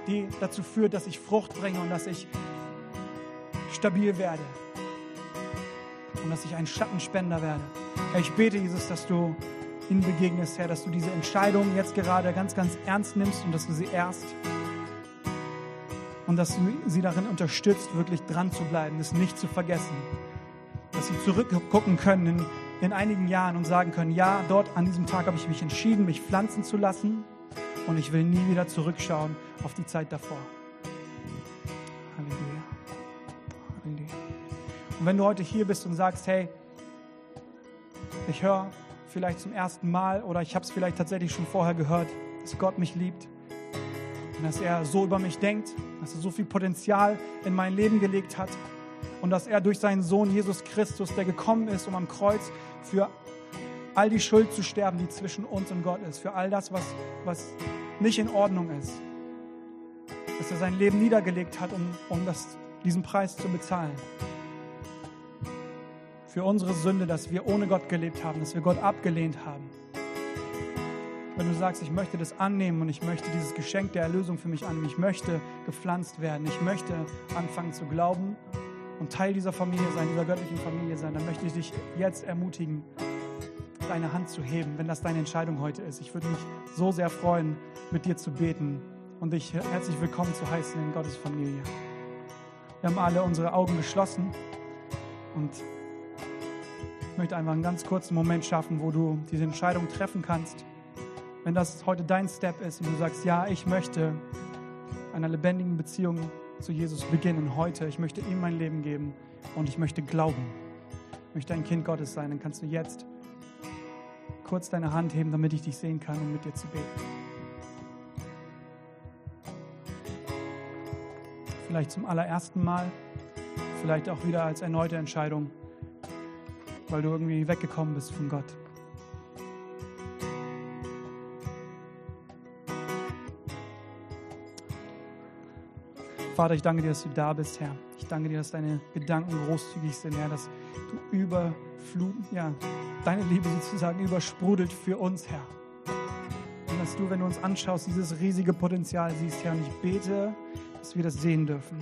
die dazu führt, dass ich Frucht bringe und dass ich stabil werde und dass ich ein Schattenspender werde. Herr, ich bete, Jesus, dass du ihnen begegnest, Herr, dass du diese Entscheidung jetzt gerade ganz, ganz ernst nimmst und dass du sie erst und dass du sie darin unterstützt, wirklich dran zu bleiben, es nicht zu vergessen. Dass sie zurückgucken können in, in einigen Jahren und sagen können, ja, dort an diesem Tag habe ich mich entschieden, mich pflanzen zu lassen und ich will nie wieder zurückschauen auf die Zeit davor. Halleluja. Halleluja. Und wenn du heute hier bist und sagst, hey, ich höre vielleicht zum ersten Mal oder ich habe es vielleicht tatsächlich schon vorher gehört, dass Gott mich liebt und dass er so über mich denkt, dass er so viel Potenzial in mein Leben gelegt hat und dass er durch seinen Sohn Jesus Christus, der gekommen ist, um am Kreuz für all die Schuld zu sterben, die zwischen uns und Gott ist, für all das, was, was nicht in Ordnung ist. Dass er sein Leben niedergelegt hat, um, um das, diesen Preis zu bezahlen. Für unsere Sünde, dass wir ohne Gott gelebt haben, dass wir Gott abgelehnt haben. Wenn du sagst, ich möchte das annehmen und ich möchte dieses Geschenk der Erlösung für mich annehmen, ich möchte gepflanzt werden, ich möchte anfangen zu glauben und Teil dieser Familie sein, dieser göttlichen Familie sein, dann möchte ich dich jetzt ermutigen, deine Hand zu heben, wenn das deine Entscheidung heute ist. Ich würde mich so sehr freuen, mit dir zu beten und dich herzlich willkommen zu heißen in Gottes Familie. Wir haben alle unsere Augen geschlossen und ich möchte einfach einen ganz kurzen Moment schaffen, wo du diese Entscheidung treffen kannst. Wenn das heute dein Step ist und du sagst, ja, ich möchte einer lebendigen Beziehung zu Jesus beginnen heute, ich möchte ihm mein Leben geben und ich möchte glauben, ich möchte ein Kind Gottes sein, dann kannst du jetzt kurz deine Hand heben, damit ich dich sehen kann, um mit dir zu beten. Vielleicht zum allerersten Mal, vielleicht auch wieder als erneute Entscheidung, weil du irgendwie weggekommen bist von Gott. Vater, ich danke dir, dass du da bist, Herr. Ich danke dir, dass deine Gedanken großzügig sind, Herr, dass du überfluten, ja, deine Liebe sozusagen übersprudelt für uns, Herr. Und dass du, wenn du uns anschaust, dieses riesige Potenzial siehst, Herr. Und ich bete, dass wir das sehen dürfen.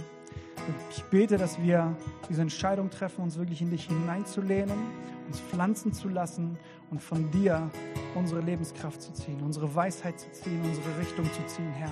Ich bete, dass wir diese Entscheidung treffen, uns wirklich in dich hineinzulehnen, uns pflanzen zu lassen und von dir unsere Lebenskraft zu ziehen, unsere Weisheit zu ziehen, unsere Richtung zu ziehen, Herr.